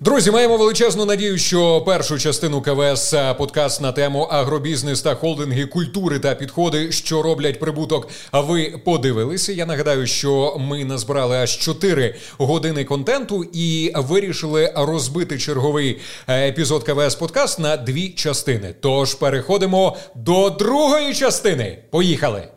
Друзі, маємо величезну надію, що першу частину КВС подкаст на тему агробізнес та холдинги культури та підходи, що роблять прибуток. А ви подивилися? Я нагадаю, що ми назбирали аж 4 години контенту і вирішили розбити черговий е, епізод КВС подкаст на дві частини. Тож переходимо до другої частини. Поїхали!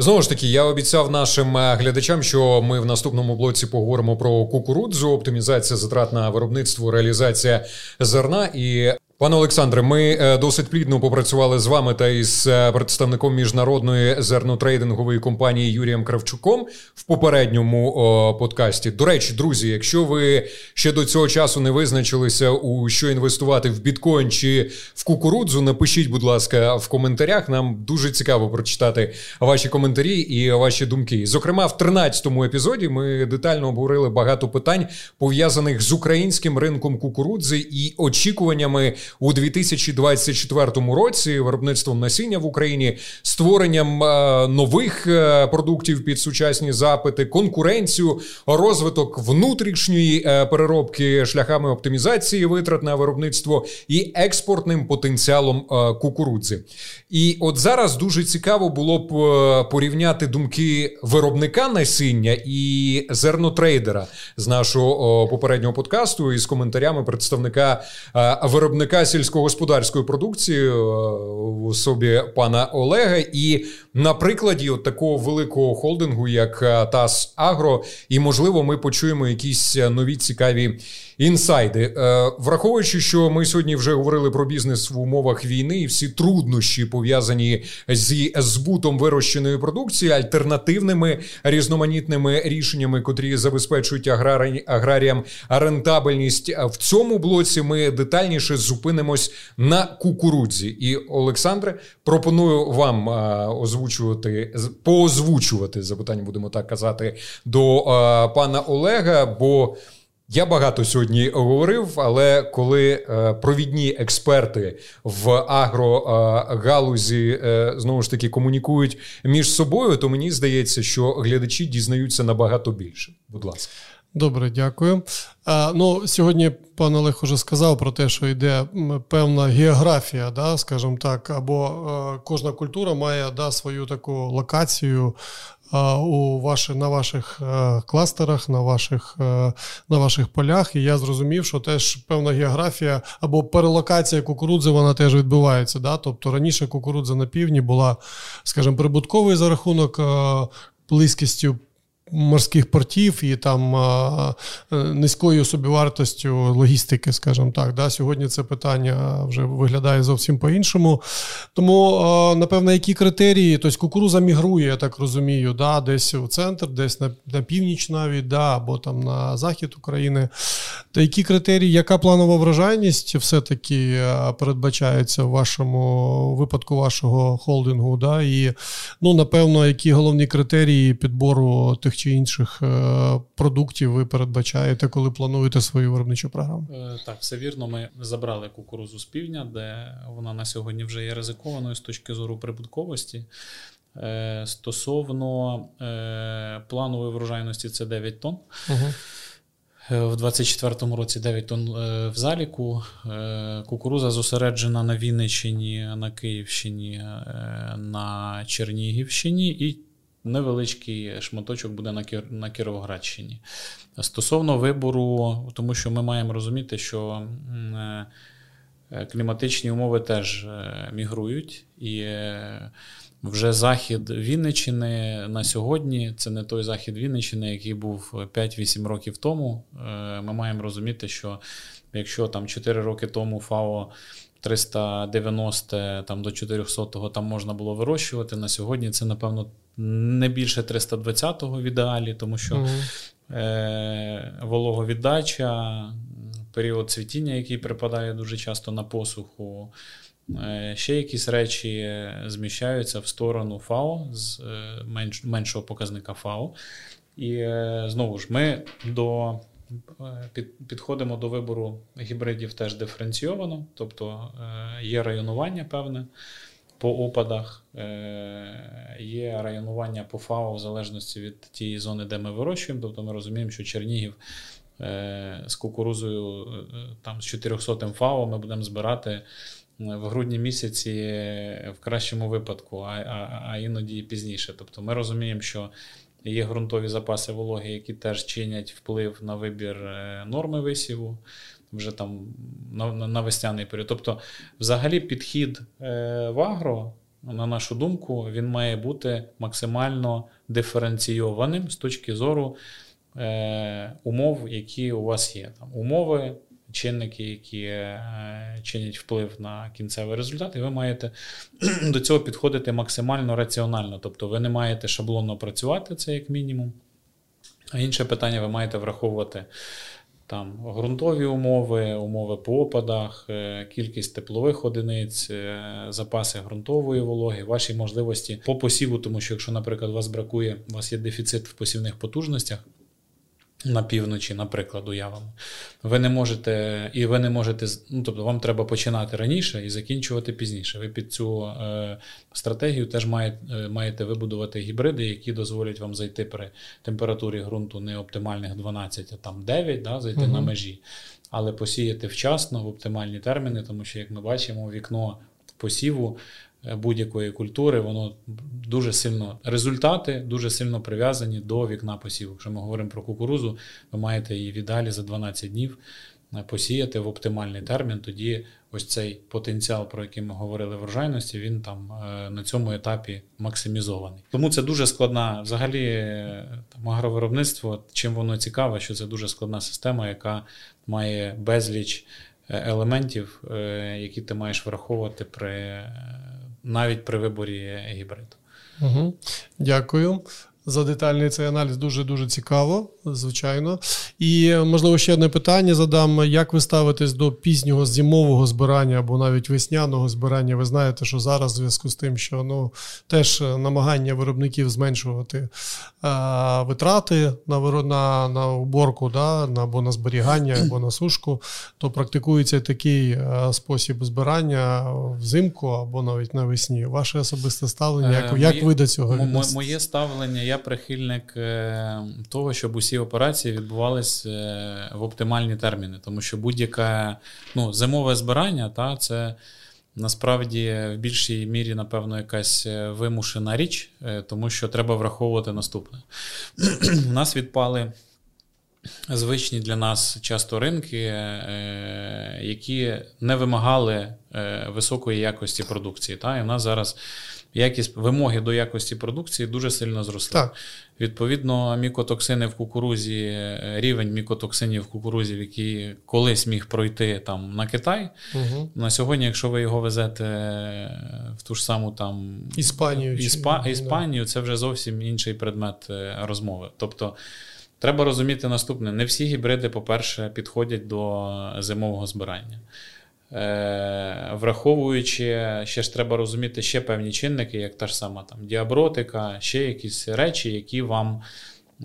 Знову ж таки, я обіцяв нашим е, глядачам, що ми в наступному блоці поговоримо про кукурудзу, оптимізація затрат на виробництво, реалізація зерна і Пане Олександре, ми е, досить плідно попрацювали з вами та із е, представником міжнародної зернотрейдингової компанії Юрієм Кравчуком в попередньому подкасті. До речі, друзі, якщо ви ще до цього часу не визначилися, у що інвестувати в біткоін чи в кукурудзу, напишіть, будь ласка, в коментарях. Нам дуже цікаво прочитати ваші коментарі і ваші думки. Зокрема, в 13-му епізоді ми детально обговорили багато питань пов'язаних з українським ринком кукурудзи і очікуваннями у 2024 році виробництвом насіння в Україні, створенням е, нових е, продуктів під сучасні запити, конкуренцію, розвиток внутрішньої е, переробки шляхами оптимізації витрат на виробництво і експортним потенціалом кукурудзи. І от зараз дуже цікаво було б порівняти думки виробника насіння і зернотрейдера з нашого попереднього подкасту із коментарями представника виробника виробника сільськогосподарської продукції е, в особі пана Олега, і на прикладі от такого великого холдингу, як е, ТАС Агро, і можливо, ми почуємо якісь нові цікаві інсайди. Е, враховуючи, що ми сьогодні вже говорили про бізнес в умовах війни і всі труднощі пов'язані зі збутом вирощеної продукції, альтернативними різноманітними рішеннями, котрі забезпечують аграріям рентабельність. В цьому блоці ми детальніше зупинимось на кукурудзі. І Олександре, пропоную вам е, озвучувати поозвучувати запитання, будемо так казати, до е, пана Олега. бо я багато сьогодні говорив, але коли е, провідні експерти в агрогалузі знову ж таки комунікують між собою, то мені здається, що глядачі дізнаються набагато більше. Будь ласка. Добре, дякую. А, Ну, Сьогодні пан Олег уже сказав про те, що йде певна географія, да, скажімо так, або е, кожна культура має да, свою таку локацію у ваші, на ваших е, кластерах, на ваших е, на ваших полях. І я зрозумів, що теж певна географія або перелокація кукурудзи вона теж відбувається. Да? Тобто раніше кукурудза на півдні була, скажімо, прибутковою за рахунок близькістю морських портів і там е, низькою собівартостю логістики, скажімо так. Да? Сьогодні це питання вже виглядає зовсім по-іншому. Тому, напевно, які критерії? Тобто кукуруза мігрує, я так розумію, да? десь у центр, десь на на північ навіть, да? або там на захід України. Та які критерії, яка планова вражайність все-таки передбачається в вашому випадку вашого холдингу? Да? І, ну, напевно, які головні критерії підбору тих чи інших е, продуктів ви передбачаєте, коли плануєте свою виробничу програму? Е, так, все вірно. Ми забрали кукурузу з півдня, де вона на сьогодні вже є ризикованою з точки зору прибутковості. Е, стосовно планової врожайності, це 9 тонн. Угу. В 24-му році 9 тонн в заліку. Кукуруза зосереджена на Вінниччині, на Київщині, на Чернігівщині і невеличкий шматочок буде на на Кіровоградщині. Стосовно вибору, тому що ми маємо розуміти, що е, кліматичні умови теж е, мігрують, і е, вже захід Вінниччини на сьогодні це не той захід Вінниччини, який був 5-8 років тому. Ми маємо розуміти, що якщо там 4 роки тому ФАО. 390 там, до 400 там можна було вирощувати. На сьогодні це, напевно, не більше 320-го в ідеалі, тому що угу. е, вологовіддача, період цвітіння, який припадає дуже часто на посуху. Е, ще якісь речі зміщаються в сторону ФАО з е, менш, меншого показника ФАО. І е, знову ж ми до підходимо до вибору гібридів теж диференційовано, тобто є районування певне по опадах, е, є районування по ФАО в залежності від тієї зони, де ми вирощуємо. Тобто ми розуміємо, що Чернігів з кукурузою там з 400 ФАО ми будемо збирати в грудні місяці в кращому випадку, а, а, а іноді пізніше. Тобто ми розуміємо, що є ґрунтові запаси вологи, які теж чинять вплив на вибір е, норми висіву. Вже там на, весняний період. Тобто, взагалі, підхід е, в агро, на нашу думку, він має бути максимально диференційованим з точки зору е, умов, які у вас є. Там Умови чинники, які е, чинять вплив на кінцевий результат, і ви маєте до цього підходити максимально раціонально. Тобто ви не маєте шаблонно працювати, це як мінімум. А інше питання, ви маєте враховувати там ґрунтові умови, умови по опадах, е, кількість теплових одиниць, е, запаси ґрунтової вологи, ваші можливості по посіву, тому що, якщо, наприклад, у вас бракує, у вас є дефіцит в посівних потужностях, на півночі, наприклад, уявимо. Ви не можете, і ви не можете, ну тобто вам треба починати раніше і закінчувати пізніше. Ви під цю е, стратегію теж маєте, е, маєте вибудувати гібриди, які дозволять вам зайти при температурі ґрунту не оптимальних 12, а там 9, да, зайти угу. на межі, але посіяти вчасно в оптимальні терміни, тому що, як ми бачимо, вікно посіву будь-якої культури, воно дуже сильно результати дуже сильно прив'язані до вікна посіву. Якщо ми говоримо про кукурузу, ви маєте її віддалі за 12 днів е, посіяти в оптимальний термін. Тоді ось цей потенціал, про який ми говорили в врожайності, він там е, на цьому етапі максимізований. Тому це дуже складна, взагалі, там агровиробництво. Чим воно цікаве, що це дуже складна система, яка має безліч елементів, які ти маєш враховувати при навіть при виборі гібриду. Угу. Дякую за детальний цей аналіз. Дуже дуже цікаво, звичайно. І можливо ще одне питання задам: як ви ставитесь до пізнього зимового збирання або навіть весняного збирання? Ви знаєте, що зараз в зв'язку з тим, що ну теж намагання виробників зменшувати а, витрати на на, на уборку, да, на, або на зберігання, або на сушку, то практикується такий спосіб збирання взимку або навіть навесні. Ваше особисте ставлення, як, е, як ви до цього? Моє ставлення, я прихильник е, того, щоб усі операції відбувалися е, в оптимальні терміни, тому що будь-яке ну, зимове збирання, та, це. Насправді, в більшій мірі, напевно, якась е, вимушена річ, тому що треба враховувати наступне. У нас відпали звичні для нас часто ринки, які не вимагали високої якості продукції. Та? І в нас зараз якість вимоги до якості продукції дуже сильно зросли. Так. Відповідно, мікотоксини в кукурузі, е, рівень мікотоксинів в кукурузі, який колись міг пройти там на Китай. Угу. На сьогодні, якщо ви його везете в ту ж саму там Іспанію, Іспа... Іспанію, це вже зовсім інший предмет е, розмови. Тобто. Треба розуміти наступне: не всі гібриди, по-перше, підходять до зимового збирання. Е, враховуючи, ще ж треба розуміти ще певні чинники, як та ж сама там діабротика, ще якісь речі, які вам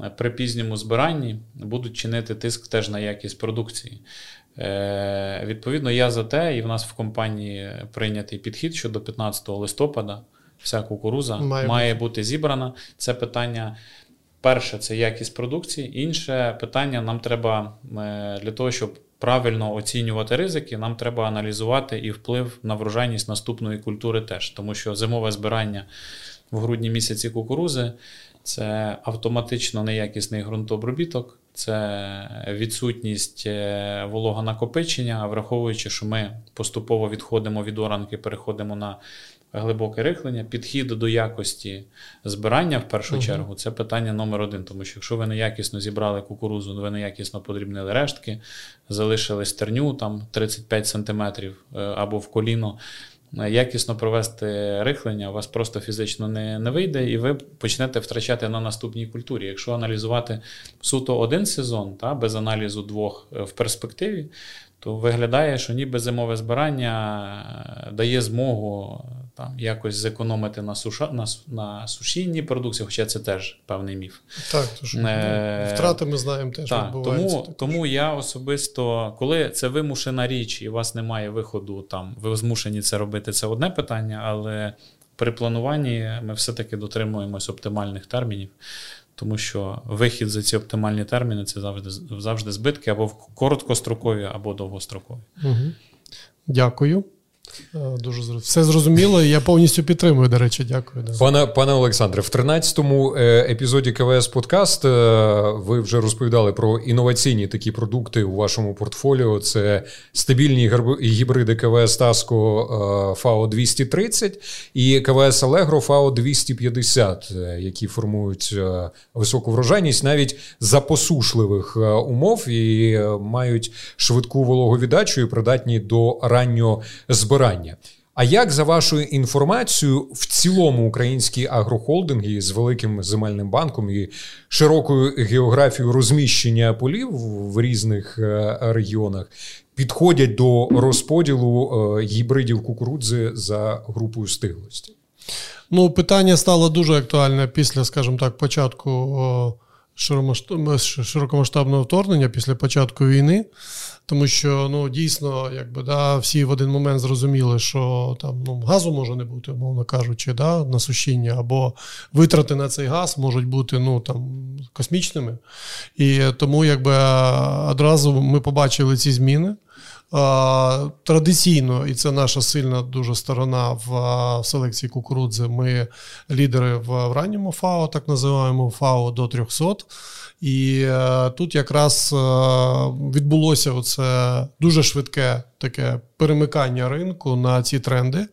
е, при пізньому збиранні будуть чинити тиск теж на якість продукції. Е, Відповідно, я за те, і в нас в компанії прийнятий підхід, що до 15 листопада вся кукуруза має, має бути зібрана. Це питання. Перше, це якість продукції. Інше питання нам треба для того, щоб правильно оцінювати ризики, нам треба аналізувати і вплив на врожайність наступної культури теж, тому що зимове збирання в грудні місяці кукурузи це автоматично неякісний ґрунтообробіток, це відсутність е, вологонакопичення, враховуючи, що ми поступово відходимо від оранки, переходимо на глибоке рихлення, підхід до якості збирання в першу угу. чергу це питання номер один. Тому що якщо ви неякісно зібрали кукурузу, ви неякісно подрібнили рештки, залишили стерню там 35 см е, або в коліно. Е, якісно провести рихлення, у вас просто фізично не не вийде, і ви почнете втрачати на наступній культурі. Якщо аналізувати суто один сезон, та, без аналізу двох е, в перспективі, то виглядає, що ніби зимове збирання дає змогу там якось зекономити на суша, на, на сушінні продукції, хоча це теж певний міф. Так, тож, е, втрати ми знаємо теж так. Тому, тому я особисто, коли це вимушена річ, і у вас немає виходу, там ви змушені це робити, це одне питання, але при плануванні ми все-таки дотримуємось оптимальних термінів. тому що вихід за ці оптимальні терміни це завжди завжди збитки або короткострокові, або довгострокові. Угу. Дякую. Е, дуже все зрозуміло, і я повністю підтримую. До речі, дякую. Пане пане Олександре, в 13-му е, епізоді КВС Подкаст е, ви вже розповідали про інноваційні такі продукти у вашому портфоліо. Це стабільні гібриди КВС Таско ФАО 230 і КВС Алегро ФАО 250, які формують високу врожайність навіть за посушливих умов і мають швидку вологовіддачу і придатні до раннього збирання збирання. А як за вашою інформацією, в цілому українські агрохолдинги з великим земельним банком і широкою географією розміщення полів в різних е, регіонах підходять до розподілу е, гібридів кукурудзи за групою стиглості? Ну, питання стало дуже актуальне після, скажімо так, початку широкомасштабного вторгнення, після початку війни тому що ну дійсно, якби да, всі в один момент зрозуміли, що там ну газу може не бути, умовно кажучи, да, на сушіння, або витрати на цей газ можуть бути ну там космічними. І тому якби одразу ми побачили ці зміни. Традиційно, і це наша сильна дуже сторона в селекції кукурудзи. Ми лідери в ранньому ФАО, так називаємо ФАО до 300. І е, тут якраз е, відбулося оце дуже швидке таке перемикання ринку на ці тренди.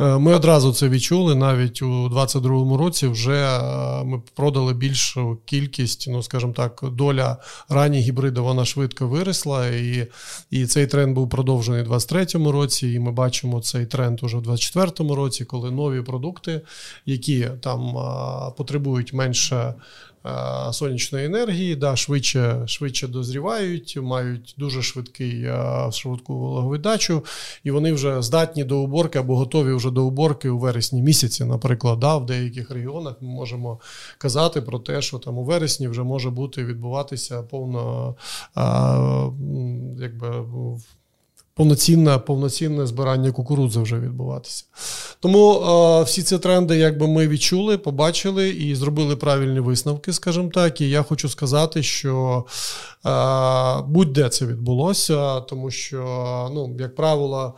Е, ми одразу це відчули. Навіть у 2022 році вже ми продали більшу кількість, ну скажімо так, доля ранніх гібридів вона швидко виросла, і і цей тренд був продовжений у 2023 році. І ми бачимо цей тренд уже в 2024 році, коли нові продукти, які там потребують менше Е, сонячної енергії, да, швидше швидше дозрівають, мають дуже швидкий е, швидку вологовидачу, і вони вже здатні до уборки або готові вже до уборки у вересні місяці. Наприклад, да, в деяких регіонах ми можемо казати про те, що там у вересні вже може бути відбуватися повно а, е, якби повноцінне повноцінне збирання кукурудзи вже відбуватися. Тому е, всі ці тренди, якби ми відчули, побачили і зробили правильні висновки, скажімо так. І я хочу сказати, що е, будь-де це відбулося, тому що, ну, як правило,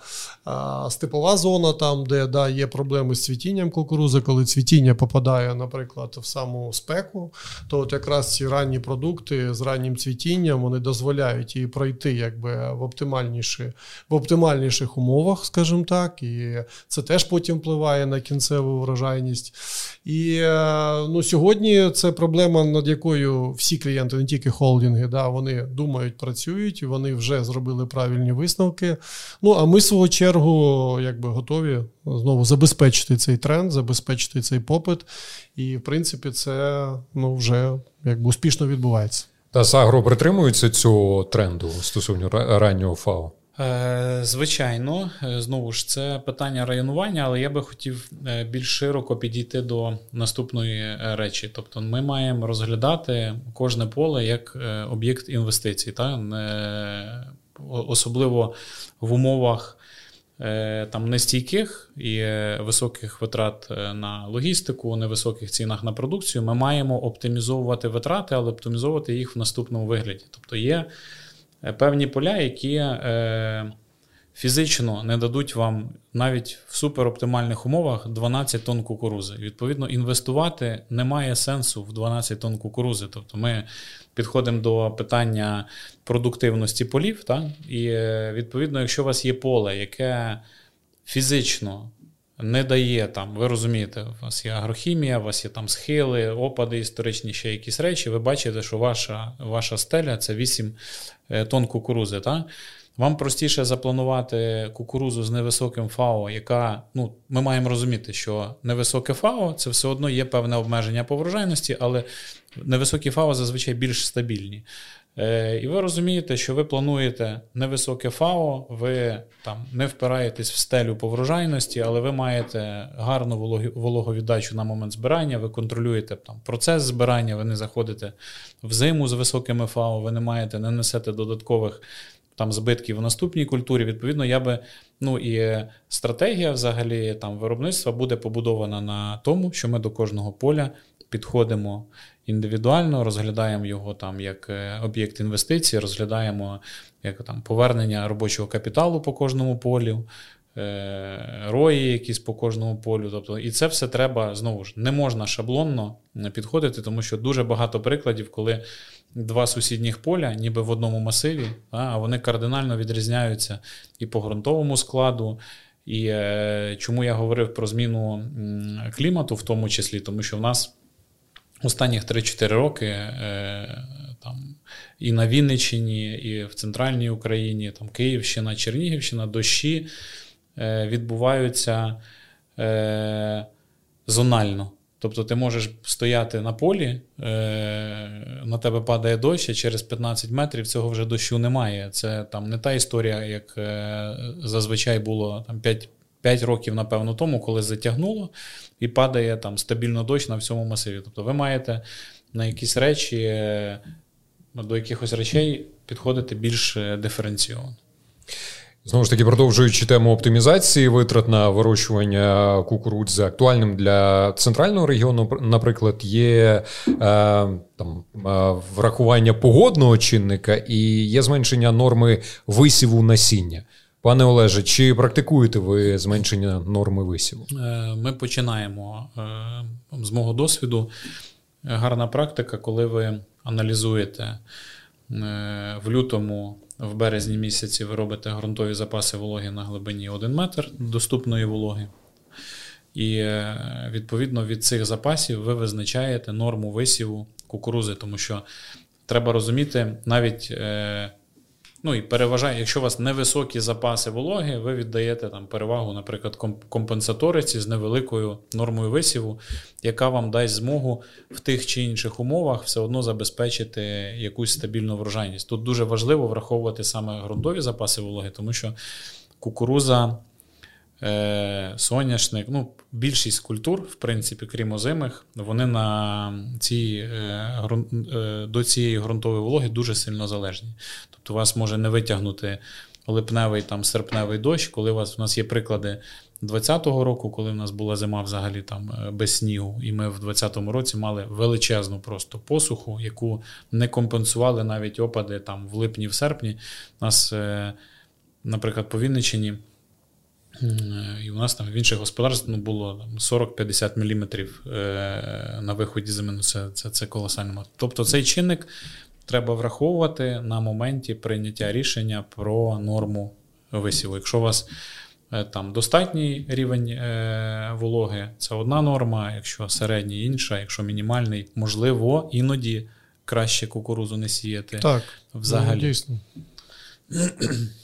е, степова зона, там, де да, є проблеми з цвітінням кукурузи, коли цвітіння попадає, наприклад, в саму спеку, то от якраз ці ранні продукти з раннім цвітінням вони дозволяють їй пройти якби в оптимальніші в оптимальніших умовах, скажімо так, і це теж потім впливає на кінцеву врожайність. І е, ну, сьогодні це проблема, над якою всі клієнти, не тільки холдинги, да, вони думають, працюють, вони вже зробили правильні висновки. Ну а ми свою чергу якби готові знову забезпечити цей тренд, забезпечити цей попит. І в принципі, це ну, вже якби успішно відбувається. Та Сагро притримується цього тренду стосовно раннього ФАО? Е, звичайно, е, знову ж це питання районування, але я би хотів е, більш широко підійти до наступної речі. Тобто, ми маємо розглядати кожне поле як об'єкт інвестицій, та? особливо в умовах там нестійких і високих витрат на логістику, невисоких цінах на продукцію. Ми маємо оптимізовувати витрати, але оптимізовувати їх в наступному вигляді. Тобто є. Е, певні поля, які е, фізично не дадуть вам навіть в супероптимальних умовах 12 тонн кукурузи. Відповідно, інвестувати немає сенсу в 12 тонн кукурузи. Тобто ми підходимо до питання продуктивності полів. Так? І е, відповідно, якщо у вас є поле, яке фізично не дає там, ви розумієте, у вас є агрохімія, у вас є там схили, опади, історичні ще якісь речі. Ви бачите, що ваша ваша стеля це 8 е, тонн кукурузи. Так? Вам простіше запланувати кукурузу з невисоким ФАО, яка, ну, ми маємо розуміти, що невисоке ФАО це все одно є певне обмеження по врожайності, але невисокі ФАО зазвичай більш стабільні. Е, і ви розумієте, що ви плануєте невисоке ФАО, ви там не впираєтесь в стелю по врожайності, але ви маєте гарну вологовіддачу на момент збирання, ви контролюєте там процес збирання, ви не заходите в зиму з високими ФАО, ви не маєте, не несете додаткових там збитків в наступній культурі. Відповідно, я би ну і стратегія взагалі там виробництва буде побудована на тому, що ми до кожного поля підходимо індивідуально, розглядаємо його там як е, об'єкт інвестицій, розглядаємо як там повернення робочого капіталу по кожному полю. Е, рої якісь по кожному полю. Тобто, І це все треба знову ж не можна шаблонно підходити, тому що дуже багато прикладів, коли два сусідніх поля, ніби в одному масиві, а вони кардинально відрізняються і по ґрунтовому складу. І е, чому я говорив про зміну клімату, в тому числі, тому що в нас останніх 3-4 роки е, там і на Вінниччині, і в центральній Україні, там Київщина, Чернігівщина, дощі е, відбуваються е, зонально. Тобто ти можеш стояти на полі, на тебе падає дощ, а через 15 метрів цього вже дощу немає. Це там не та історія, як зазвичай було там 5 5 років, напевно, тому, коли затягнуло, і падає там стабільно дощ на всьому масиві. Тобто ви маєте на якісь речі, е, до якихось речей підходити більш диференційовано. Знову ж таки, продовжуючи тему оптимізації витрат на вирощування кукурудзи, актуальним для центрального регіону, наприклад, є е, там е, врахування погодного чинника і є зменшення норми висіву насіння. Пане Олеже, чи практикуєте ви зменшення норми висіву? Е, ми починаємо з мого досвіду. Гарна практика, коли ви аналізуєте в лютому в березні місяці ви робите ґрунтові запаси вологи на глибині 1 метр доступної вологи. І е, відповідно від цих запасів ви визначаєте норму висіву кукурузи, тому що треба розуміти, навіть е, Ну і переважає, якщо у вас невисокі запаси вологи, ви віддаєте там перевагу, наприклад, компенсаториці з невеликою нормою висіву, яка вам дасть змогу в тих чи інших умовах все одно забезпечити якусь стабільну врожайність. Тут дуже важливо враховувати саме ґрунтові запаси вологи, тому що кукуруза соняшник, ну, більшість культур, в принципі, крім озимих, вони на ці, е, е, до цієї ґрунтової вологи дуже сильно залежні. Тобто, вас може не витягнути липневий там серпневий дощ, коли у вас у нас є приклади 20-го року, коли в нас була зима взагалі там без снігу, і ми в 20-му році мали величезну просто посуху, яку не компенсували навіть опади там в липні, в серпні. У нас, наприклад, по Вінниччині і у нас там в інших господарствах ну, було 40-50 мм е, на виході зими. Ну, це, це, це колосально. Тобто цей чинник треба враховувати на моменті прийняття рішення про норму висіву. Якщо у вас е, там достатній рівень е, вологи, це одна норма, якщо середній інша, якщо мінімальний, можливо, іноді краще кукурузу не сіяти. Так, взагалі. Ну, дійсно.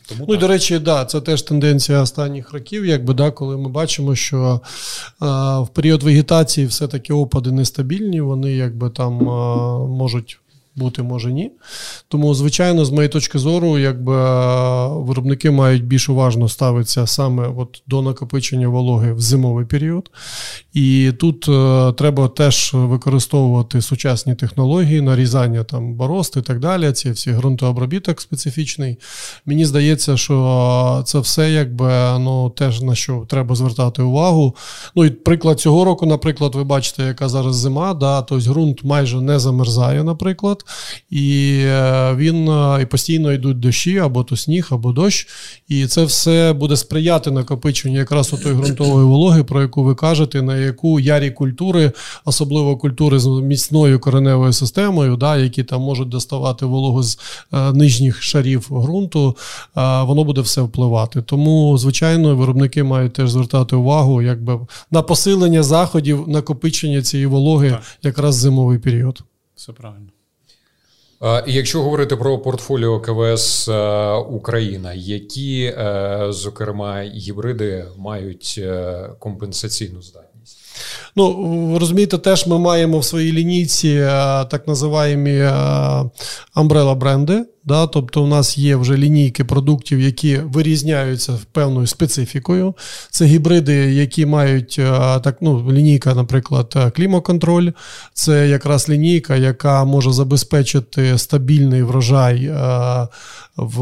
Тому Ну і до речі, да, це теж тенденція останніх років, якби да, коли ми бачимо, що а, в період вегетації все-таки опади нестабільні, вони якби там а, можуть бути може ні. Тому, звичайно, з моєї точки зору, якби виробники мають більш уважно ставитися саме от до накопичення вологи в зимовий період. І тут е, треба теж використовувати сучасні технології, нарізання там борозд і так далі. Ці всі ґрунтообробіток специфічний. Мені здається, що це все якби ну, теж на що треба звертати увагу. Ну і приклад цього року, наприклад, ви бачите, яка зараз зима, да, тобто ґрунт майже не замерзає, наприклад і е, він е, і постійно йдуть дощі, або то сніг, або дощ. І це все буде сприяти накопиченню якраз отої ґрунтової вологи, про яку ви кажете, на яку ярі культури, особливо культури з міцною кореневою системою, да, які там можуть доставати вологу з е, нижніх шарів ґрунту, е, воно буде все впливати. Тому, звичайно, виробники мають теж звертати увагу якби на посилення заходів накопичення цієї вологи так. якраз зимовий період. Все правильно. І Якщо говорити про портфоліо КВС е, Україна, які, е, зокрема, гібриди мають е, компенсаційну здатність? Ну, розумієте, теж ми маємо в своїй лінійці так називаємо амбрела бренди. Да, Тобто у нас є вже лінійки продуктів, які вирізняються певною специфікою. Це гібриди, які мають е, так, ну, лінійка, наприклад, е, клімоконтроль. Це якраз лінійка, яка може забезпечити стабільний врожай е, в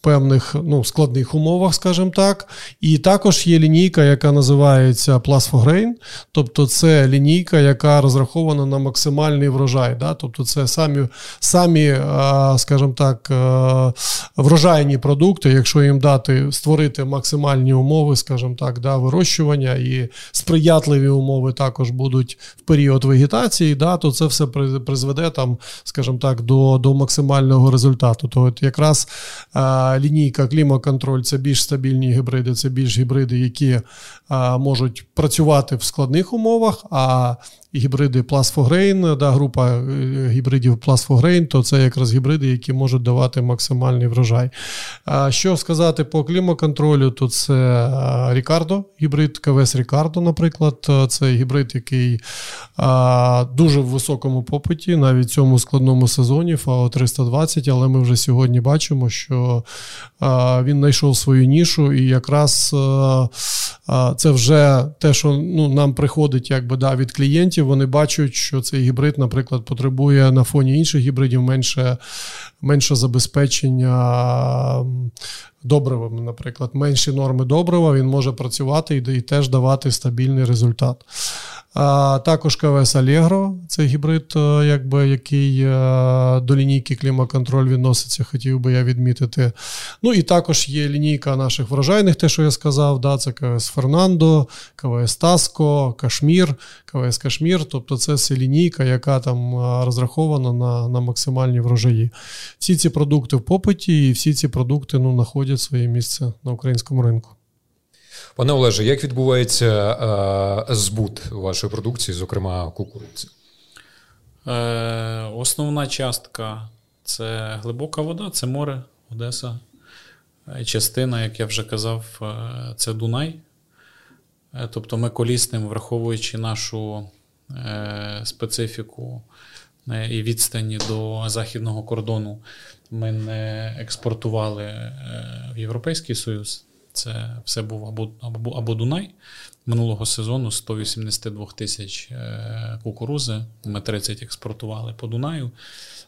певних ну, складних умовах, скажімо так. І також є лінійка, яка називається Plus for Grain, тобто це лінійка, яка розрахована на максимальний врожай. Да? Тобто це самі, самі скажімо так, врожайні продукти, якщо їм дати створити максимальні умови, скажімо так, да, вирощування і сприятливі умови також будуть в період вегетації, да, то це все призведе там, скажімо так, до до максимального результату. То от якраз лінійка клімаконтроль це більш стабільні гібриди, це більш гібриди, які а, можуть працювати в складних умовах. а гібриди Plus да, група е, гібридів Plus то це якраз гібриди, які можуть давати максимальний врожай. А Що сказати по клімаконтролю, то це Рікардо, гібрид КВС Рікардо, наприклад. Це гібрид, який а, дуже в високому попиті, навіть в цьому складному сезоні ФАО 320, але ми вже сьогодні бачимо, що він знайшов свою нішу, і якраз це вже те, що ну, нам приходить якби, да, від клієнтів клієнтів вони бачать, що цей гібрид, наприклад, потребує на фоні інших гібридів менше менше забезпечення добривами, наприклад, менші норми добрива, він може працювати і, і теж давати стабільний результат. Також КВС Allegro, це гібрид, е, якби, який е, до лінійки клімаконтроль відноситься, хотів би я відмітити. Ну і також є лінійка наших врожайних, те, що я сказав, да, це КВС Фернандо, КВС Таско, Кашмір, КВС Кашмір. Тобто це все лінійка, яка там е, розрахована на на максимальні врожаї. Всі ці продукти в попиті, і всі ці продукти ну, знаходять своє місце на українському ринку. Пане Олеже, як відбувається е, збут вашої продукції, зокрема кукурудзи? Е, Основна частка це глибока вода, це море, Одеса. Е, частина, як я вже казав, це Дунай. Тобто ми колісним, враховуючи нашу специфіку і відстані до західного кордону, ми не експортували в Європейський Союз. Це все був або або, або Дунай минулого сезону 182 тисяч е, кукурузи. Ми 30 експортували по Дунаю.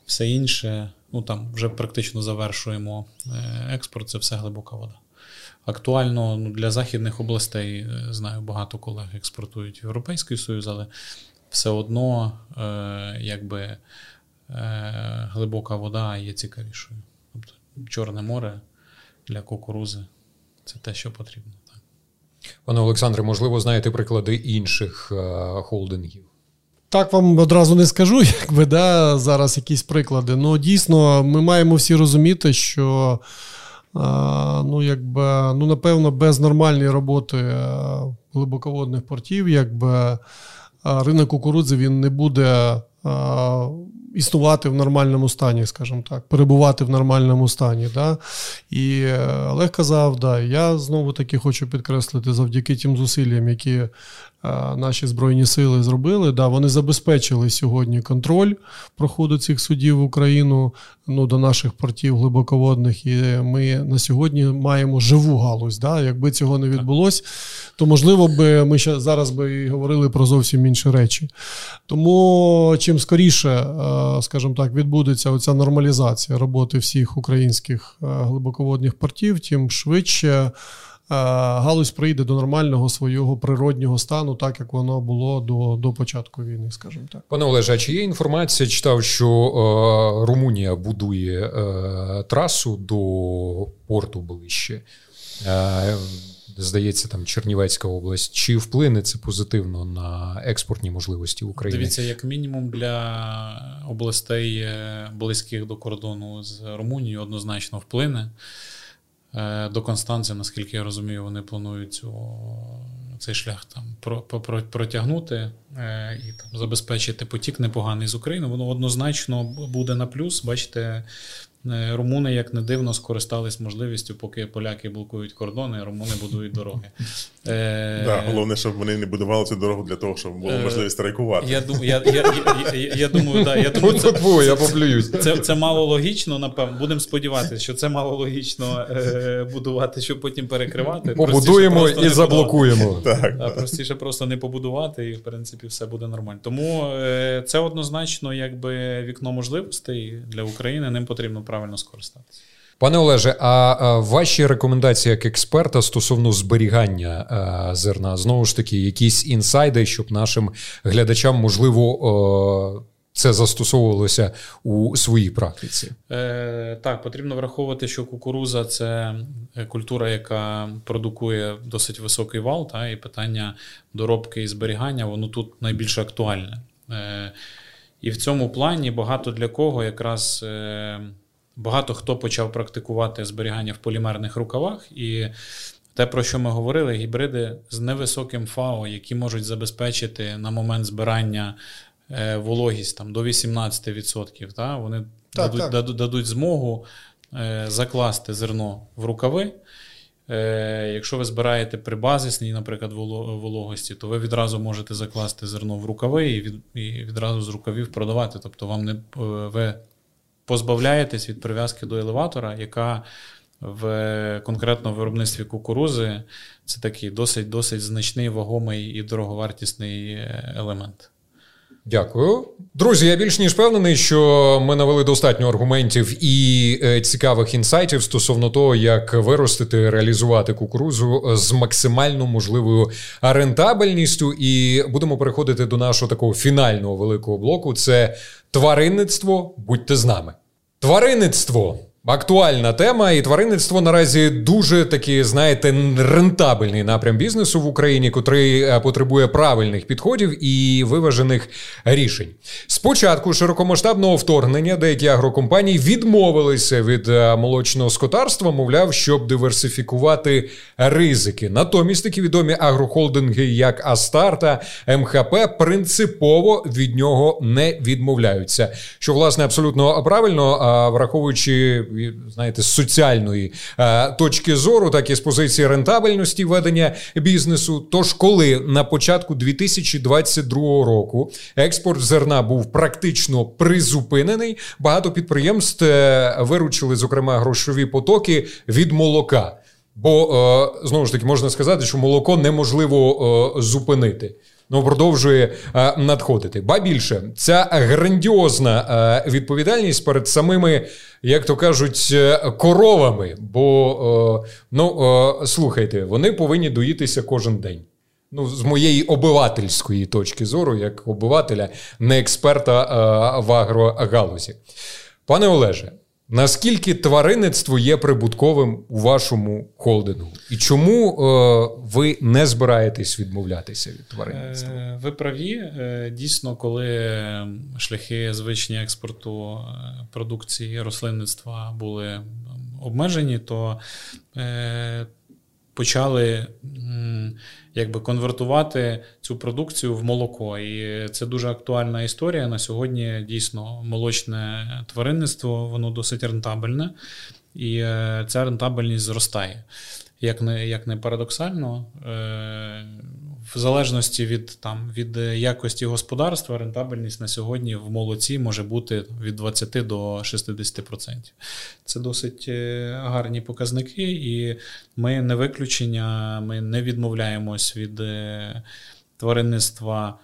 Все інше, ну там вже практично завершуємо е, експорт, це все глибока вода. Актуально ну, для західних областей, е, знаю, багато колег експортують в Європейський Союз, але все одно якби глибока вода є цікавішою. Тобто Чорне море для кукурузи. Це те, що потрібно. Так. Пане Олександре, можливо, знаєте приклади інших а, холдингів? Так вам одразу не скажу, якби да, зараз якісь приклади. Ну, дійсно, ми маємо всі розуміти, що а, ну, якби, ну, напевно, без нормальної роботи глибоководних портів, якби ринок кукурудзи він не буде існувати в нормальному стані, скажімо так, перебувати в нормальному стані. Да? І е, Олег казав, да, я знову таки хочу підкреслити завдяки тим зусиллям, які наші збройні сили зробили. Да, Вони забезпечили сьогодні контроль проходу цих судів в Україну ну, до наших портів глибоководних. І ми на сьогодні маємо живу галузь. Да? Якби цього не відбулося, то можливо би ми ще зараз би і говорили про зовсім інші речі. Тому чим скоріше, скажімо так, відбудеться оця нормалізація роботи всіх українських глибоководних портів, тим швидше. Е, галузь прийде до нормального свого природнього стану, так як воно було до до початку війни, скажімо так. Пане Олеже, а чи є інформація? Читав, що е, Румунія будує е, трасу до порту ближче. Е, Здається, там Чернівецька область. Чи вплине це позитивно на експортні можливості України? Дивіться, як мінімум для областей е, близьких до кордону з Румунією однозначно вплине. Е, до Констанції, наскільки я розумію, вони планують цю, цей шлях там протягнути е, і там забезпечити потік непоганий з України. Воно однозначно буде на плюс. Бачите, румуни, як не дивно, скористались можливістю, поки поляки блокують кордони, румуни будують дороги. Е, да, Головне, щоб вони не будували цю дорогу для того, щоб було е, можливість страйкувати. Я я, я, я, я думаю, да, я думаю, це. Це це мало логічно, напевно. Будемо сподіватися, що це мало логічно е, будувати, щоб потім перекривати. Побудуємо і заблокуємо. Так, а Простіше просто не побудувати, і в принципі все буде нормально. Тому е, це однозначно якби вікно можливостей для України. Ним потрібно правильно скористатися. Пане Олеже, а ваші рекомендації як експерта стосовно зберігання зерна знову ж таки, якісь інсайди, щоб нашим глядачам можливо це застосовувалося у своїй практиці? Е, Так, потрібно враховувати, що кукуруза це культура, яка продукує досить високий вал, та, і питання доробки і зберігання, воно тут найбільш актуальне. Е, І в цьому плані багато для кого якраз. Е, Багато хто почав практикувати зберігання в полімерних рукавах, і те, про що ми говорили, гібриди з невисоким ФАО, які можуть забезпечити на момент збирання Е, вологість там до 18%. Та? Вони так, дадуть, так. дадуть змогу е, закласти зерно в рукави. Е, якщо ви збираєте при базисній, наприклад, вологості, то ви відразу можете закласти зерно в рукави і від, і відразу з рукавів продавати. Тобто вам не ви позбавляєтесь від прив'язки до елеватора, яка в конкретно виробництві кукурузи це такий досить досить значний, вагомий і дороговартісний елемент. Дякую, друзі. Я більш ніж впевнений, що ми навели достатньо аргументів і е, цікавих інсайтів стосовно того, як виростити, реалізувати кукурузу з максимально можливою рентабельністю. І будемо переходити до нашого такого фінального великого блоку: це тваринництво. Будьте з нами. Тваринництво. Актуальна тема, і тваринництво наразі дуже такий, знаєте, рентабельний напрям бізнесу в Україні, котрий е, потребує правильних підходів і виважених рішень. Спочатку широкомасштабного вторгнення деякі агрокомпанії відмовилися від е, молочного скотарства, мовляв, щоб диверсифікувати ризики. Натомість такі відомі агрохолдинги, як Астарта, МХП, принципово від нього не відмовляються. Що власне абсолютно правильно, враховуючи знаєте, з соціальної е, точки зору, так і з позиції рентабельності ведення бізнесу. Тож, коли на початку 2022 року експорт зерна був практично призупинений, багато підприємств е, виручили, зокрема, грошові потоки від молока. Бо е, знову ж таки можна сказати, що молоко неможливо зупинити ну продовжує е, надходити. Ба більше ця грандіозна е, відповідальність перед самими, як то кажуть, е, коровами. Бо ну слухайте, вони повинні доїтися кожен день. Ну, з моєї обивательської точки зору, як обивателя, не експерта в агрогалузі. Пане Олеже, Наскільки тваринництво є прибутковим у вашому холдингу? І чому е, ви не збираєтесь відмовлятися від тваринництва? Е, ви праві. Е, дійсно, коли шляхи звичні експорту е, продукції рослинництва були обмежені, то почали якби конвертувати цю продукцію в молоко. І це дуже актуальна історія. На сьогодні дійсно молочне тваринництво, воно досить рентабельне, і е, ця рентабельність зростає. Як не як не парадоксально, е, в залежності від там, від якості господарства, рентабельність на сьогодні в молоці може бути від 20 до 60%. Це досить е, гарні показники, і ми не виключення, ми не відмовляємось від е, тваринництва.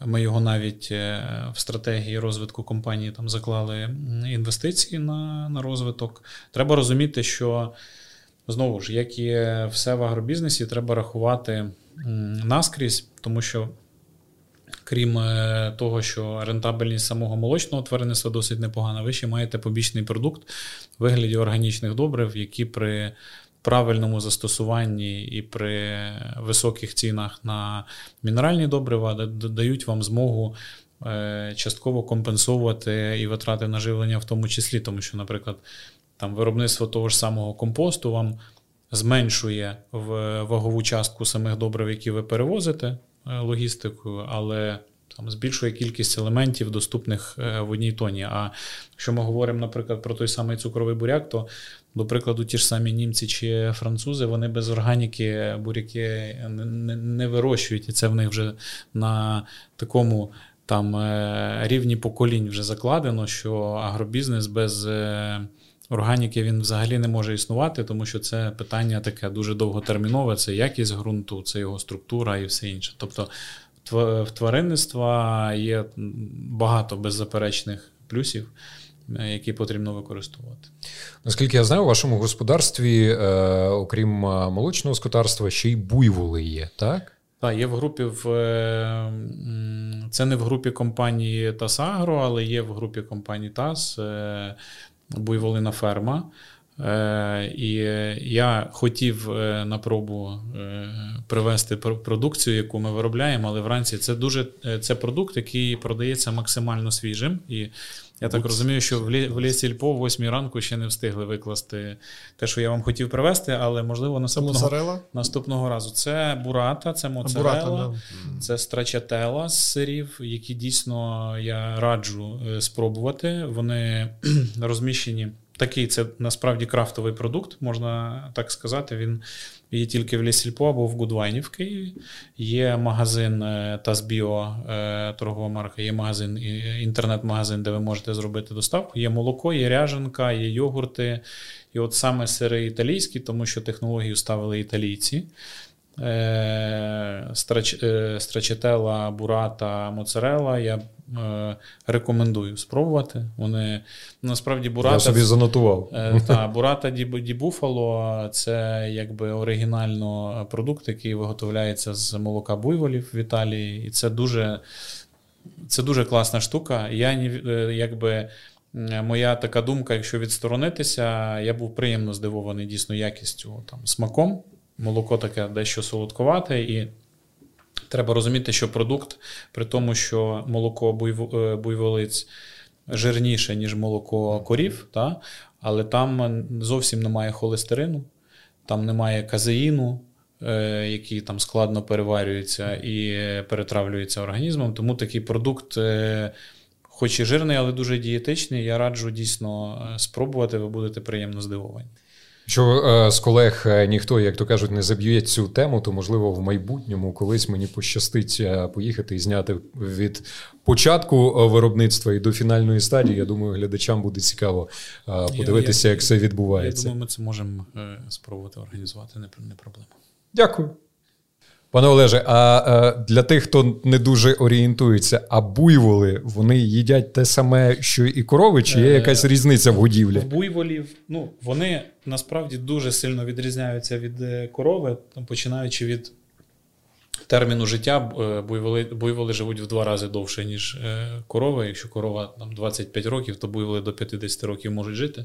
Ми його навіть е, в стратегії розвитку компанії там заклали інвестиції на, на розвиток. Треба розуміти, що знову ж, як і все в агробізнесі, треба рахувати наскрізь, тому що. Крім е, того, що рентабельність самого молочного тваринництва досить непогана, ви ще маєте побічний продукт в вигляді органічних добрив, які при правильному застосуванні і при високих цінах на мінеральні добрива дають вам змогу е, частково компенсувати і витрати на живлення в тому числі, тому що, наприклад, там виробництво того ж самого компосту вам зменшує в вагову частку самих добрив, які ви перевозите е, логістикою, але там збільшує кількість елементів, доступних е, в одній тоні. А якщо ми говоримо, наприклад, про той самий цукровий буряк, то, до прикладу, ті ж самі німці чи французи, вони без органіки буряки не, вирощують, і це в них вже на такому. Там е, рівні поколінь вже закладено, що агробізнес без Органіки він взагалі не може існувати, тому що це питання таке дуже довготермінове: це якість ґрунту, це його структура і все інше. Тобто в тваринництва є багато беззаперечних плюсів. які потрібно використовувати. Наскільки я знаю, у вашому господарстві, окрім молочного скотарства, ще й буйволи є, так? Так, є в групі в це не в групі компанії Тасагро, але є в групі компанії ТАС буйволина ферма. Е, і я хотів е, на пробу е, привезти продукцію, яку ми виробляємо, але вранці це дуже це продукт, який продається максимально свіжим. І я так розумію, що в лісільпо в 8 ранку ще не встигли викласти те, що я вам хотів привезти, але можливо наступного наступного разу. Це бурата, це моцарела, да. це страчателла з сирів, які дійсно я раджу спробувати. Вони розміщені. Такий це насправді крафтовий продукт, можна так сказати. Він є тільки в Лісільпо або в Гудвайні в Києві. Є магазин е, Тазбіо, е, торгова марка, є магазин, інтернет-магазин, де ви можете зробити доставку. Є молоко, є ряженка, є йогурти. І от саме сири італійські, тому що технологію ставили італійці. Е, страчетела, бурата, моцарела. Я е, рекомендую спробувати. Вони насправді бурата. Я собі занотував. Е, та, бурата Ді Буфало це якби оригінально продукт, який виготовляється з молока буйволів в Італії. І це дуже це дуже класна штука. Я якби. Моя така думка, якщо відсторонитися, я був приємно здивований дійсно якістю там смаком молоко таке дещо солодковате, і треба розуміти, що продукт, при тому, що молоко е, буйволиць жирніше, ніж молоко корів, та? але там зовсім немає холестерину, там немає казеїну. Е, які там складно переварюються і перетравлюються організмом. Тому такий продукт, е, хоч і жирний, але дуже дієтичний. Я раджу дійсно спробувати, ви будете приємно здивовані. Що е, з колег е, ніхто, як то кажуть, не заб'є цю тему, то можливо в майбутньому колись мені пощастить е, поїхати і зняти від початку виробництва і до фінальної стадії. Я думаю, глядачам буде цікаво подивитися, я, я, як все відбувається. Я думаю, ми це можемо спробувати організувати. Не проблема. Дякую. Пане Олеже, а для тих, хто не дуже орієнтується, а буйволи вони їдять те саме, що і корови, чи є е, якась різниця в годівлі? Буйволів, ну вони насправді дуже сильно відрізняються від е, корови, там, починаючи від терміну життя, е, буйволи буйволи живуть в два рази довше, ніж корови. Якщо корова там 25 років, то буйволи до 50 років можуть жити.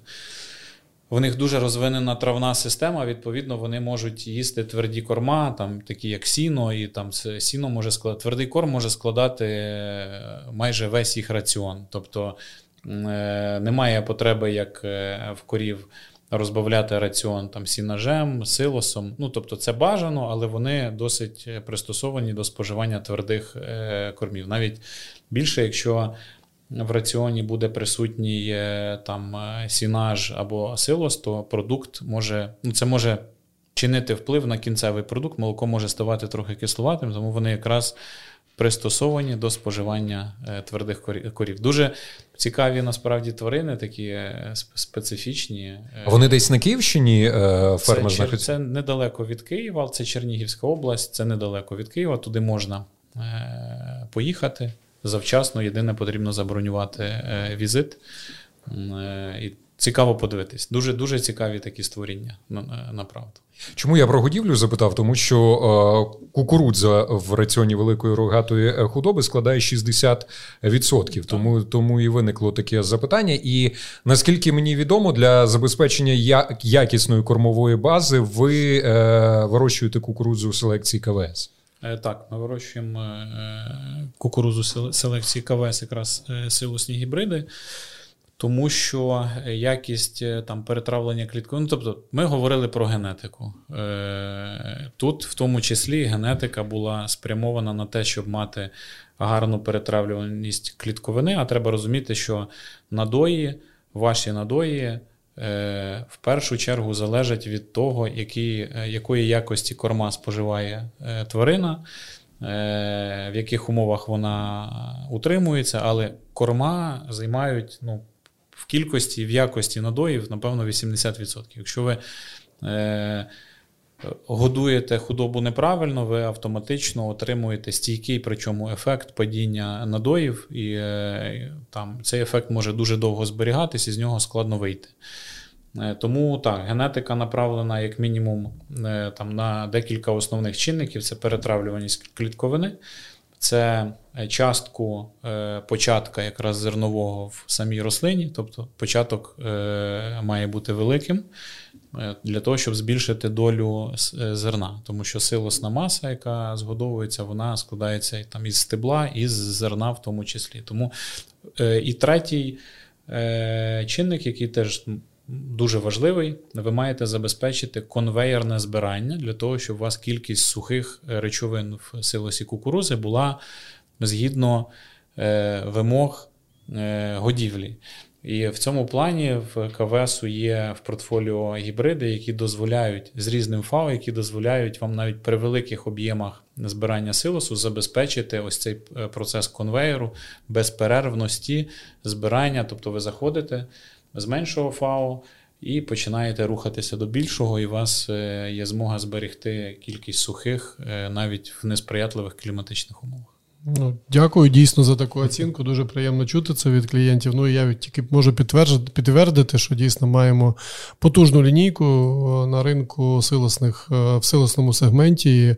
В них дуже розвинена травна система, відповідно, вони можуть їсти тверді корма, там, такі як сіно, і там сіно може складати. Твердий корм може складати е, майже весь їх раціон. Тобто е, немає потреби, як е, в корів, розбавляти раціон там сінажем, силосом. Ну, тобто, це бажано, але вони досить пристосовані до споживання твердих кормів. Навіть більше, якщо в раціоні буде присутній е, там е, сінаж або силос, то продукт може, ну це може чинити вплив на кінцевий продукт, молоко може ставати трохи кисловатим, тому вони якраз пристосовані до споживання е, твердих корів. Дуже цікаві насправді тварини, такі специфічні. Вони десь на Київщині ферма це, знаходяться? Це недалеко від Києва, це Чернігівська область, це недалеко від Києва, туди можна поїхати завчасно. Єдине, потрібно забронювати е, візит. Е, і цікаво подивитись. Дуже дуже цікаві такі створіння направду. Чому я про годівлю запитав? Тому що е, кукурудза в раціоні великої рогатої худоби складає 60%. Тому тому і виникло таке запитання. І наскільки мені відомо, для забезпечення якісної кормової бази ви е, вирощуєте кукурудзу селекції КВС. Е, так, ми вирощуємо е, кукурузу селекції КВС, якраз е, силосні гібриди, тому що якість там перетравлення клітковин. Ну, тобто, ми говорили про генетику. Тут, в тому числі, генетика була спрямована на те, щоб мати гарну перетравлюваність клітковини. А треба розуміти, що надої, ваші надої. Е, в першу чергу залежать від того, які, е, якої якості корма споживає е, тварина, в яких умовах вона утримується, але корма займають ну, в кількості, в якості надоїв, напевно, 80%. Якщо ви годуєте худобу неправильно, ви автоматично отримуєте стійкий, причому ефект падіння надоїв, і е, там цей ефект може дуже довго зберігатись, і з нього складно вийти. Е, тому так, генетика направлена як мінімум е, там, на декілька основних чинників: це перетравлюваність клітковини, це частку початка якраз зернового в самій рослині, тобто початок має бути великим. Е, для того, щоб збільшити долю е, зерна, тому що силосна маса, яка згодовується, вона складається там із стебла і зерна, в тому числі. Тому е, і третій чинник, який теж дуже важливий, ви маєте забезпечити конвейерне збирання для того, щоб у вас кількість сухих речовин в силосі кукурузи була згідно вимог годівлі. І в цьому плані в КВС є в портфоліо гібриди, які дозволяють з різним ФАО, які дозволяють вам навіть при великих об'ємах збирання силосу забезпечити ось цей е, процес конвейеру безперервності збирання. Тобто ви заходите з меншого ФАО і починаєте рухатися до більшого, і у вас е, є змога зберегти кількість сухих е, навіть в несприятливих кліматичних умовах. Ну, Дякую дійсно за таку оцінку. Дуже приємно чути це від клієнтів. Ну я тільки можу підтвердити, підтвердити, що дійсно маємо потужну лінійку на ринку силосних е, в силосному сегменті.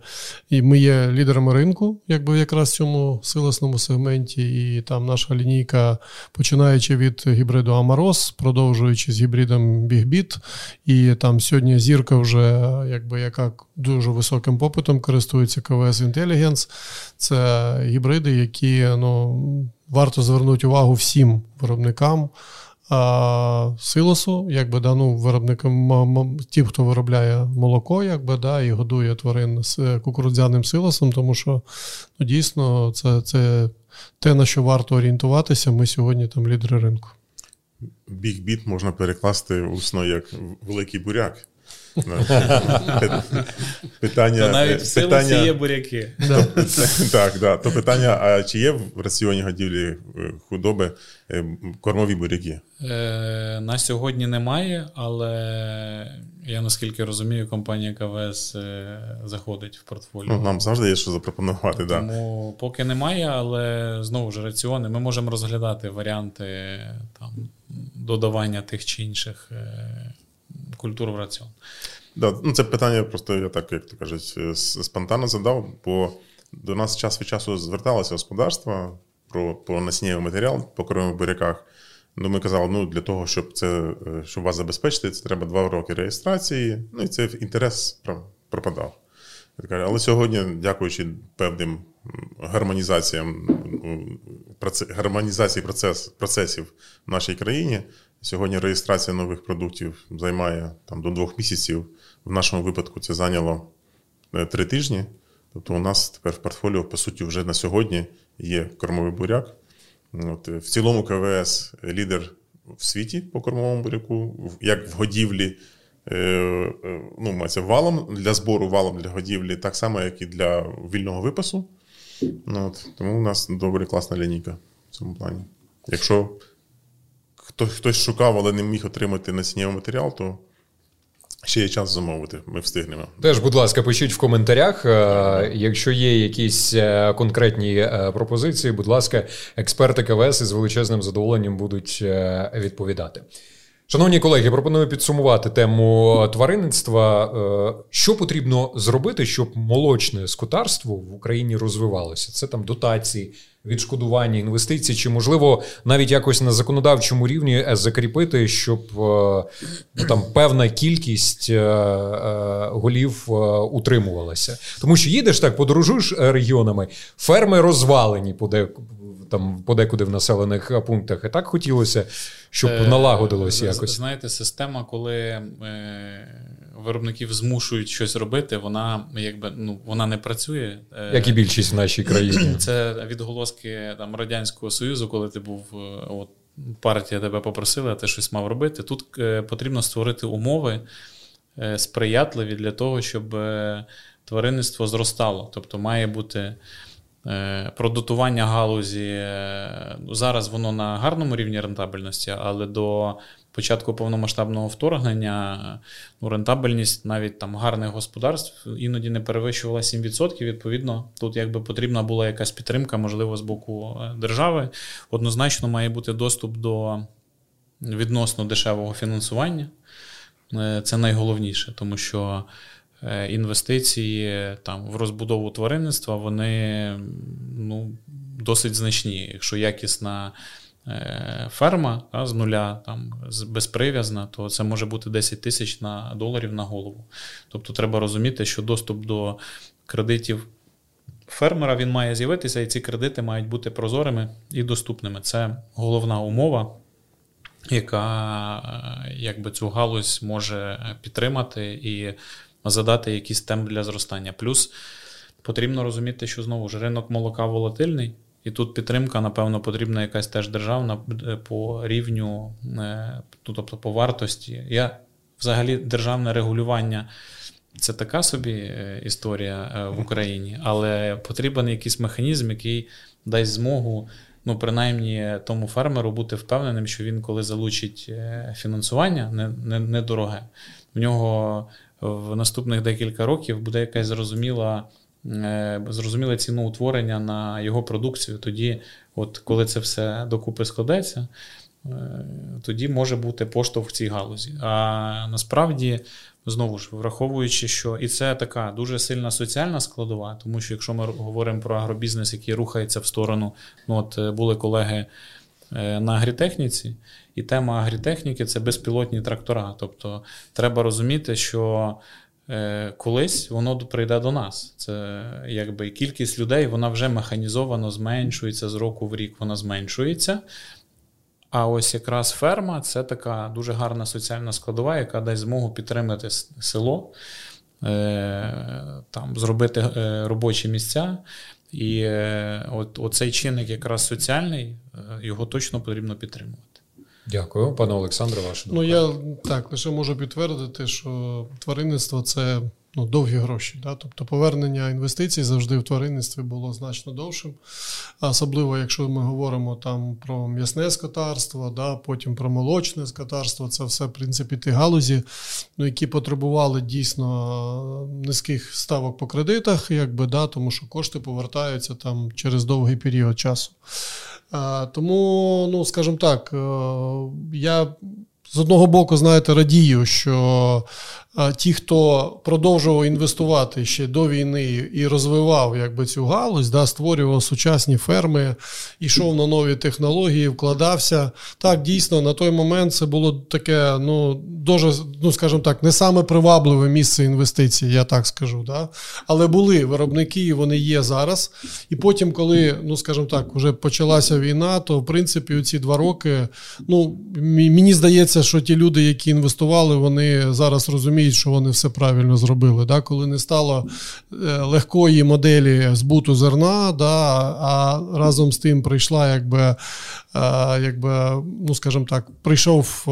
І ми є лідерами ринку, якби якраз в цьому силосному сегменті. І там наша лінійка, починаючи від гібриду Амарос, продовжуючи з гібридом BigBit. І там сьогодні зірка вже якби яка дуже високим попитом користується КВС Intelligence. Це гібриди, які ну, варто звернути увагу всім виробникам а, силосу, якби да, ну, виробникам, ті, хто виробляє молоко, якби, да, і годує тварин з кукурудзяним силосом, тому що ну, дійсно це, це те, на що варто орієнтуватися. Ми сьогодні там лідери ринку. Біг-біт можна перекласти усно як великий буряк. Питання, навіть в силу питання, є буряки. Так, так. То питання: а чи є в раціоні годівлі е, худоби е, кормові буряки? Е, на сьогодні немає, але я наскільки розумію, компанія КВС заходить в портфоліо. Ну, Нам завжди є що запропонувати. Тому да. поки немає, але знову ж раціони. Ми можемо розглядати варіанти там, додавання тих чи інших культуру в раціон. Да, ну Це питання просто я так, як то кажуть, спонтанно задав, бо до нас час від часу зверталося господарство про про насіннєвий матеріал по кормових буряках. Ну, Ми казали, ну для того, щоб це е, щоб вас забезпечити, це треба два роки реєстрації. Ну і це інтерес пропадав. Але сьогодні, дякуючи певним гармонізаціям гармонізації процес, процесів в нашій країні, Сьогодні реєстрація нових продуктів займає там до двох місяців. В нашому випадку це зайняло е, три тижні. Тобто, у нас тепер в портфоліо, по суті, вже на сьогодні є кормовий буряк. От, В цілому КВС лідер в світі по кормовому буряку, як в годівлі, е, е, ну, це валом для збору валом для годівлі, так само, як і для вільного випасу. От, Тому у нас добре класна лінійка в цьому плані. Якщо хто, хтось шукав, але не міг отримати насіннєвий матеріал, то ще є час замовити. Ми встигнемо. Теж, будь ласка, пишіть в коментарях. Е, якщо є якісь е, конкретні е, пропозиції, будь ласка, експерти КВС із величезним задоволенням будуть відповідати. Шановні колеги, пропоную підсумувати тему тваринництва. Що потрібно зробити, щоб молочне скотарство в Україні розвивалося? Це там дотації, відшкодування інвестицій, чи можливо навіть якось на законодавчому рівні е, закріпити, щоб е, ну, там певна кількість е, голів утримувалася, тому що їдеш так, подорожуєш регіонами, ферми розвалені подекуди там подекуди в населених пунктах, і так хотілося, щоб налагодилось якось. Знаєте, система, коли виробників змушують щось робити, вона якби ну вона не працює. Е, Як і більшість в нашій країні. Це відголоски там Радянського Союзу, коли ти був е, от партія тебе попросила, а ти щось мав робити. Тут е, потрібно створити умови сприятливі для того, щоб тваринництво зростало. Тобто має бути. Продотування галузі зараз воно на гарному рівні рентабельності, але до початку повномасштабного вторгнення ну, рентабельність навіть там гарних господарств іноді не перевищувала 7%. Відповідно, тут якби потрібна була якась підтримка, можливо, з боку е, держави. Однозначно має бути доступ до відносно дешевого фінансування. Е, це найголовніше, тому що е, інвестиції там в розбудову тваринництва вони ну, досить значні. Якщо якісна е, ферма а, з нуля, там, безприв'язна, то це може бути 10 тисяч на доларів на голову. Тобто треба розуміти, що доступ до кредитів. Фермера він має з'явитися, і ці кредити мають бути прозорими і доступними. Це головна умова яка е, якби цю галузь може підтримати і задати якийсь темп для зростання. Плюс потрібно розуміти, що знову ж ринок молока волатильний, і тут підтримка, напевно, потрібна якась теж державна е, по рівню, е, ну, тобто по вартості. Я взагалі державне регулювання. Це така собі історія в Україні, але потрібен якийсь механізм, який дасть змогу ну, принаймні, тому фермеру бути впевненим, що він, коли залучить е, фінансування, недороге, не, не в нього в наступних декілька років буде якась зрозуміла. Е, зрозуміле ціноутворення на його продукцію. Тоді, от коли це все докупи складеться, е, тоді може бути поштовх в цій галузі. А насправді Знову ж враховуючи, що і це така дуже сильна соціальна складова, тому що якщо ми говоримо про агробізнес, який рухається в сторону, ну от е, були колеги на агрітехніці, і тема агрітехніки це безпілотні трактора. Тобто треба розуміти, що е, колись воно прийде до нас. Це якби кількість людей вона вже механізовано зменшується з року в рік, вона зменшується. А ось якраз ферма це така дуже гарна соціальна складова, яка дасть змогу підтримати село, е, там, зробити е, робочі місця. І е, от, оцей чинник якраз соціальний, його точно потрібно підтримувати. Дякую, пане Олександре, ваше Ну я так лише можу підтвердити, що тваринництво це ну, довгі гроші. Да? Тобто повернення інвестицій завжди в тваринництві було значно довшим. Особливо, якщо ми говоримо там про м'ясне скотарство, да? потім про молочне скотарство, це все в принципі ті галузі, ну, які потребували дійсно низьких ставок по кредитах, якби, да? тому що кошти повертаються там через довгий період часу. А, Тому, ну скажімо так, е, я з одного боку, знаєте, радію, що ті, хто продовжував інвестувати ще до війни і розвивав якби цю галузь, да, створював сучасні ферми, йшов на нові технології, вкладався. Так, дійсно, на той момент це було таке, ну дуже, ну скажімо так, не саме привабливе місце інвестицій, я так скажу. Да? Але були виробники, і вони є зараз. І потім, коли, ну скажімо так, вже почалася війна, то в принципі ці два роки, ну мені здається, що ті люди, які інвестували, вони зараз розуміють розуміють, що вони все правильно зробили. Да? Коли не стало е, легкої моделі збуту зерна, да, а разом з тим прийшла якби якби, ну скажімо так, прийшов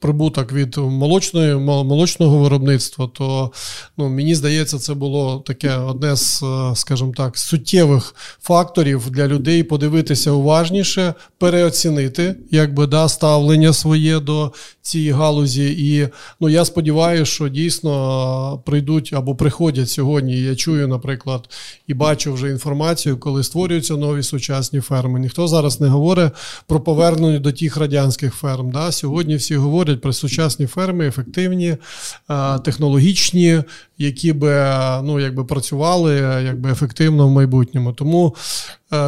прибуток від молочної, молочного виробництва, то ну, мені здається, це було таке одне з, скажімо так, суттєвих факторів для людей подивитися уважніше, переоцінити якби, да, ставлення своє до цієї галузі. І ну, я сподіваюся, що дійсно прийдуть або приходять сьогодні. Я чую, наприклад, і бачу вже інформацію, коли створюються нові сучасні ферми. Ніхто зараз не говорить про повернення до тих радянських ферм. Да? Сьогодні всі говорять про сучасні ферми, ефективні, технологічні, які би ну, якби працювали якби ефективно в майбутньому. Тому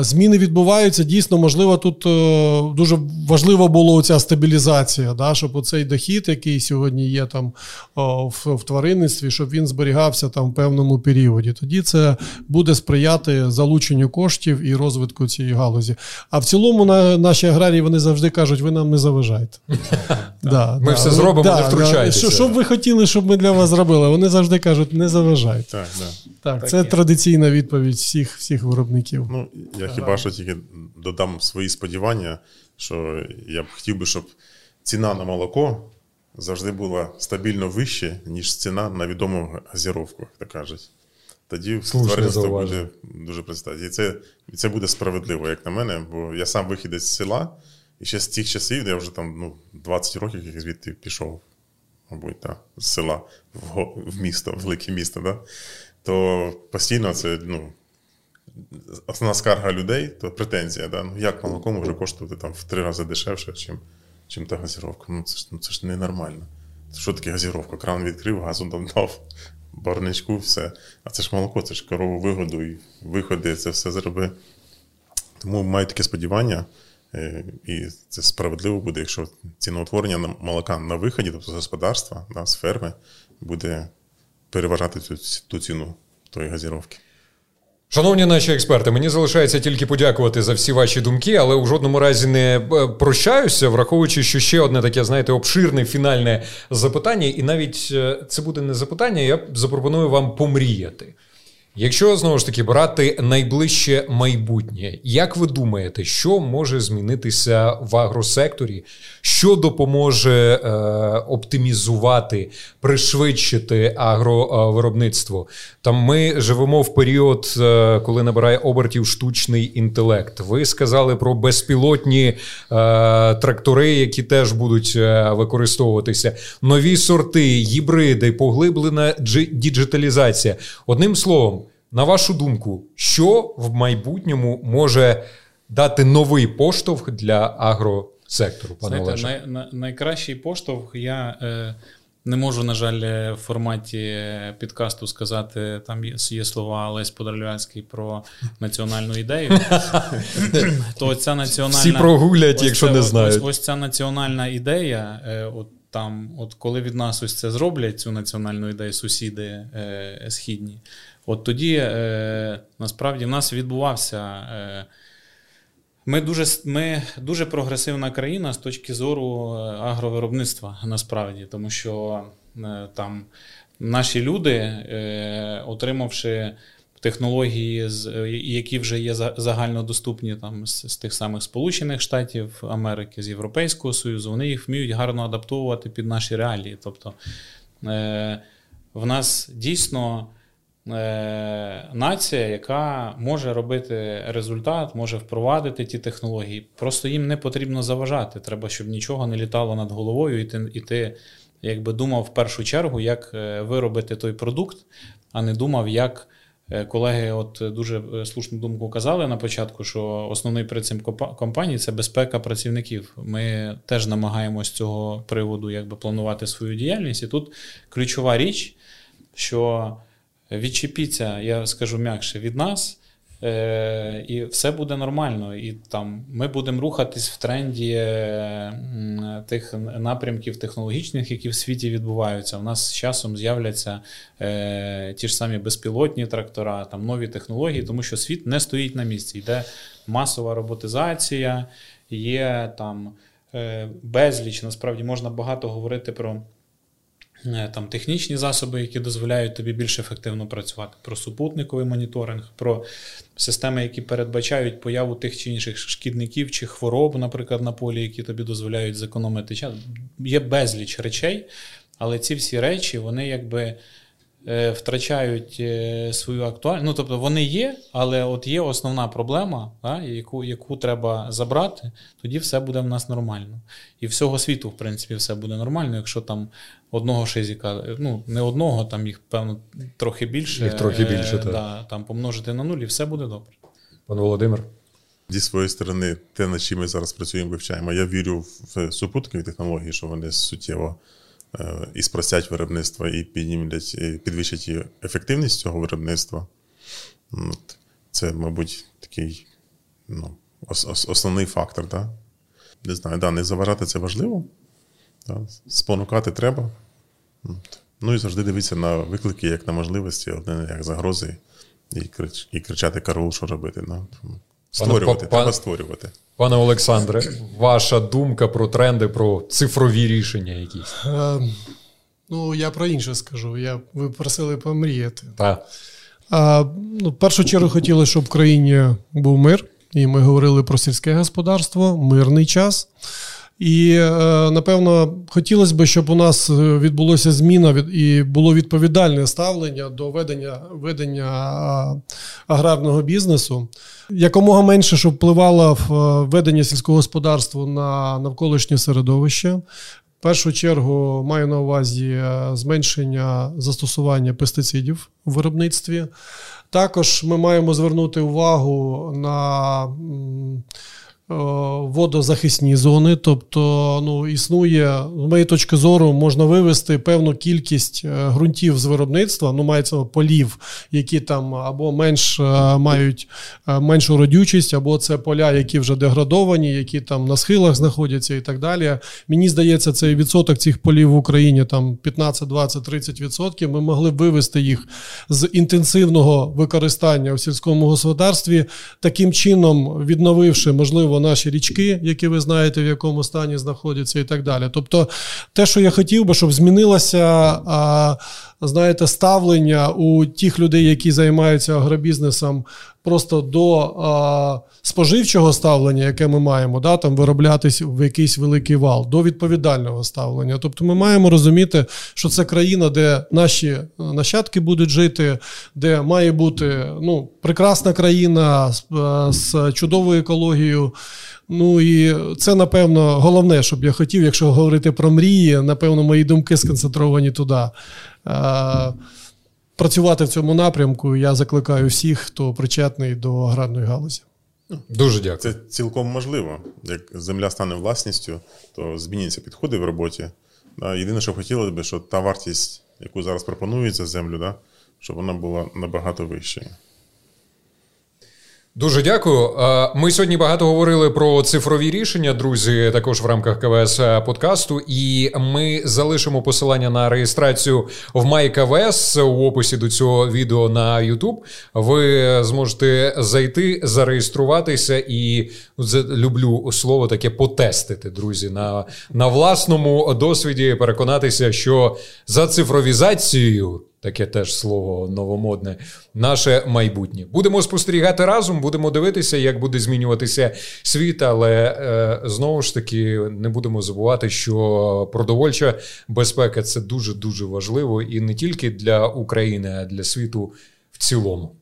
зміни відбуваються. Дійсно, можливо, тут е, дуже важлива була ця стабілізація, да, щоб оцей дохід, який сьогодні є там в, в тваринництві, щоб він зберігався там в певному періоді. Тоді це буде сприяти залученню коштів і розвитку цієї галузі. А в цілому на наші аграрії вони завжди кажуть, ви нам не заважаєте. Ми все зробимо, не втручайтеся. Що б ви хотіли, щоб ми для вас зробили? Вони завжди кажуть, не заважайте. Так, це традиційна відповідь всіх всіх виробників. Я хіба що тільки додам свої сподівання, що я б хотів би, щоб ціна на молоко завжди була стабільно вище, ніж ціна на відому газіровку, як то кажуть. Тоді тваринство буде дуже представити. І це і це буде справедливо, як на мене, бо я сам вихідець з села, І ще з тих часів, я вже там ну, 20 років, як звідти пішов, мабуть, да, з села в в місто, в велике місто, да, то постійно це ну, основна скарга людей, то претензія. Да, ну, Як молоко може коштувати там, в три рази дешевше, чим, чим та газіровка. Ну, Це ж ну, це ж ненормально. Що таке газіровка? Кран відкрив, газу там дав, барничку, все. А це ж молоко, це ж корову вигоду і виходи, це все зроби. Тому маю таке сподівання. Е, і це справедливо буде, якщо ціноутворення молока на виході, тобто з господарства, да, з ферми, буде переважати цю, ту ціну тої газіровки. Шановні наші експерти, мені залишається тільки подякувати за всі ваші думки, але у жодному разі не е, прощаюся, враховуючи, що ще одне таке, знаєте, обширне фінальне запитання, і навіть е, це буде не запитання, я запропоную вам помріяти. Якщо знову ж таки брати найближче майбутнє, як ви думаєте, що може змінитися в агросекторі, що допоможе е, оптимізувати, пришвидшити агровиробництво? Там ми живемо в період, е, коли набирає обертів штучний інтелект. Ви сказали про безпілотні е, трактори, які теж будуть е, використовуватися, нові сорти, гібриди, поглиблена діджиталізація. Одним словом. На вашу думку, що в майбутньому може дати новий поштовх для агросектору? Пане Знаєте, най, най, найкращий поштовх я е, не можу, на жаль, в форматі підкасту сказати, там є, є слова Олесь Подорлянський про національну ідею. То ця національна Всі прогулять, якщо не знають. Ось, ось ця національна ідея. Е, от там, от коли від нас ось це зроблять, цю національну ідею сусіди е, східні. От тоді е, насправді в нас відбувався. Е, ми дуже ми дуже прогресивна країна з точки зору е, агровиробництва, насправді, тому що е, там наші люди, е, отримавши технології, які вже є загальнодоступні там з, з тих самих Сполучених Штатів Америки, з Європейського Союзу, вони їх вміють гарно адаптовувати під наші реалії. Тобто е, в нас дійсно. Е, нація, яка може робити результат, може впровадити ті технології. Просто їм не потрібно заважати. Треба, щоб нічого не літало над головою, і ти, і ти якби думав в першу чергу, як е, виробити той продукт, а не думав, як. Е, колеги, от дуже слушну думку казали на початку, що основний принцип компанії це безпека працівників. Ми теж намагаємося з цього приводу якби планувати свою діяльність. І тут ключова річ, що відчепіться, я скажу м'якше, від нас, е, і все буде нормально. І там ми будемо рухатись в тренді е, тих напрямків технологічних, які в світі відбуваються. У нас з часом з'являться е, ті ж самі безпілотні трактора, там нові технології, тому що світ не стоїть на місці. Йде масова роботизація, є там безліч. Насправді можна багато говорити про. Е, там технічні засоби, які дозволяють тобі більш ефективно працювати, про супутниковий моніторинг, про системи, які передбачають появу тих чи інших шкідників чи хвороб, наприклад, на полі, які тобі дозволяють зекономити час. Є безліч речей, але ці всі речі, вони якби. Е, втрачають е, свою актуальність. Ну, тобто вони є, але от є основна проблема, да, яку яку треба забрати, тоді все буде в нас нормально. І всього світу, в принципі, все буде нормально, якщо там одного шизіка, ну не одного, там їх, певно, трохи більше. Їх трохи більше, так. Да, там помножити на нуль, і все буде добре. Пан Володимир. Зі своєї сторони, те, над чим ми зараз працюємо, вивчаємо. Я вірю в супутникові технології, що вони суттєво Е, і спростять виробництво, і піднімлять, і підвищать ефективність цього виробництва. Це, мабуть, такий ну, основний фактор. Да? Не знаю, да, не заважати це важливо. Да? Спонукати треба. Ну і завжди дивитися на виклики, як на можливості, одне як загрози, і крич, і кричати караул, що робити. Да? Створювати, Пане, треба створювати. Пане Олександре, ваша думка про тренди, про цифрові рішення якісь? Е, ну, я про інше скажу. Я, Ви просили помріяти. Так. А, ну, В першу чергу хотіли, щоб в країні був мир, і ми говорили про сільське господарство, мирний час. І напевно хотілося б, щоб у нас відбулося зміна і було відповідальне ставлення до ведення ведення аграрного бізнесу. Якомога менше, щоб впливало в ведення сільського господарства на навколишнє середовище. В першу чергу маю на увазі е, зменшення застосування пестицидів в виробництві. Також ми маємо звернути увагу на Е, водозахисні зони, тобто ну, існує, з моєї точки зору, можна вивести певну кількість е, ґрунтів з виробництва, ну мається полів, які там або менш е, мають меншу родючість, або це поля, які вже деградовані, які там на схилах знаходяться і так далі. Мені здається, цей відсоток цих полів в Україні там 15, 20, 30 відсотків. Ми могли б вивести їх з інтенсивного використання у сільському господарстві, таким чином відновивши можливо наші річки, які ви знаєте, в якому стані знаходяться, і так далі. Тобто, те, що я хотів би, щоб змінилося. Знаєте, ставлення у тих людей, які займаються агробізнесом, просто до а, споживчого ставлення, яке ми маємо, да, там вироблятись в якийсь великий вал, до відповідального ставлення. Тобто, ми маємо розуміти, що це країна, де наші нащадки будуть жити, де має бути ну, прекрасна країна з, з чудовою екологією. Ну і це, напевно, головне, щоб я хотів, якщо говорити про мрії, напевно, мої думки сконцентровані туди. Працювати в цьому напрямку я закликаю всіх, хто причетний до аграрної галузі. Дуже дякую. Це цілком можливо. Як земля стане власністю, то зміняться підходи в роботі. Єдине, що хотілося б, щоб та вартість, яку зараз пропонується землю, щоб вона була набагато вищою. Дуже дякую. Ми сьогодні багато говорили про цифрові рішення, друзі, також в рамках КВС подкасту. І ми залишимо посилання на реєстрацію в MyKVS у описі до цього відео на YouTube. Ви зможете зайти, зареєструватися і люблю слово таке потестити, друзі, на, на власному досвіді. Переконатися, що за цифровізацією. Таке теж слово новомодне, наше майбутнє. Будемо спостерігати разом, будемо дивитися, як буде змінюватися світ, але е, знову ж таки не будемо забувати, що продовольча безпека це дуже дуже важливо і не тільки для України, а для світу в цілому.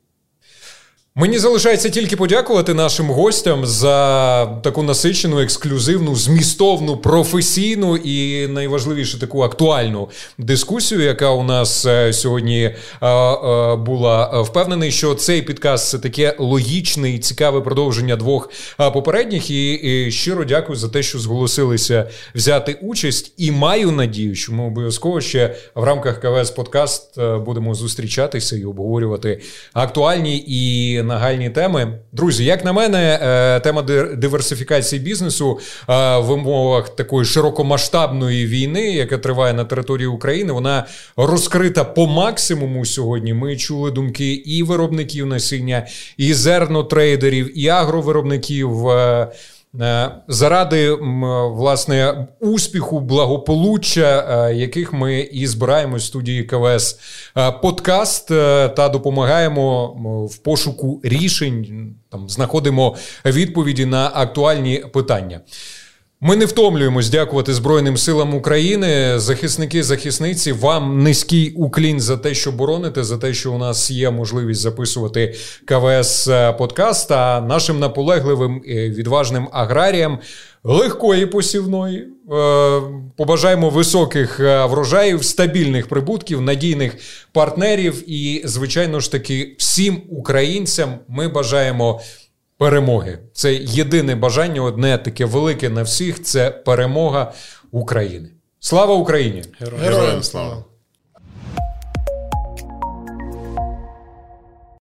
Мені залишається тільки подякувати нашим гостям за таку насичену, ексклюзивну, змістовну, професійну і найважливіше таку актуальну дискусію, яка у нас е, сьогодні е, е, була. Впевнений, що цей підкаст це таке логічне і цікаве продовження двох попередніх. І щиро дякую за те, що зголосилися взяти участь. І маю надію, що ми обов'язково ще в рамках КВС Подкаст будемо зустрічатися і обговорювати актуальні і нагальні теми. Друзі, як на мене, е, тема диверсифікації бізнесу е, в умовах такої широкомасштабної війни, яка триває на території України, вона розкрита по максимуму сьогодні. Ми чули думки і виробників насіння, і зернотрейдерів, і агровиробників. Е, заради власне успіху, благополуччя, е, яких ми і збираємо в студії КВС е, подкаст та допомагаємо в пошуку рішень, там знаходимо відповіді на актуальні питання. Ми не втомлюємось дякувати Збройним силам України, захисники, захисниці. Вам низький уклін за те, що бороните, за те, що у нас є можливість записувати КВС е, подкаст. А нашим наполегливим відважним аграріям легкої посівної. Е, побажаємо високих е, врожаїв, стабільних прибутків, надійних партнерів. І, звичайно ж таки, всім українцям ми бажаємо перемоги. Це єдине бажання, одне таке велике на всіх це перемога України. Слава Україні! Героям слава!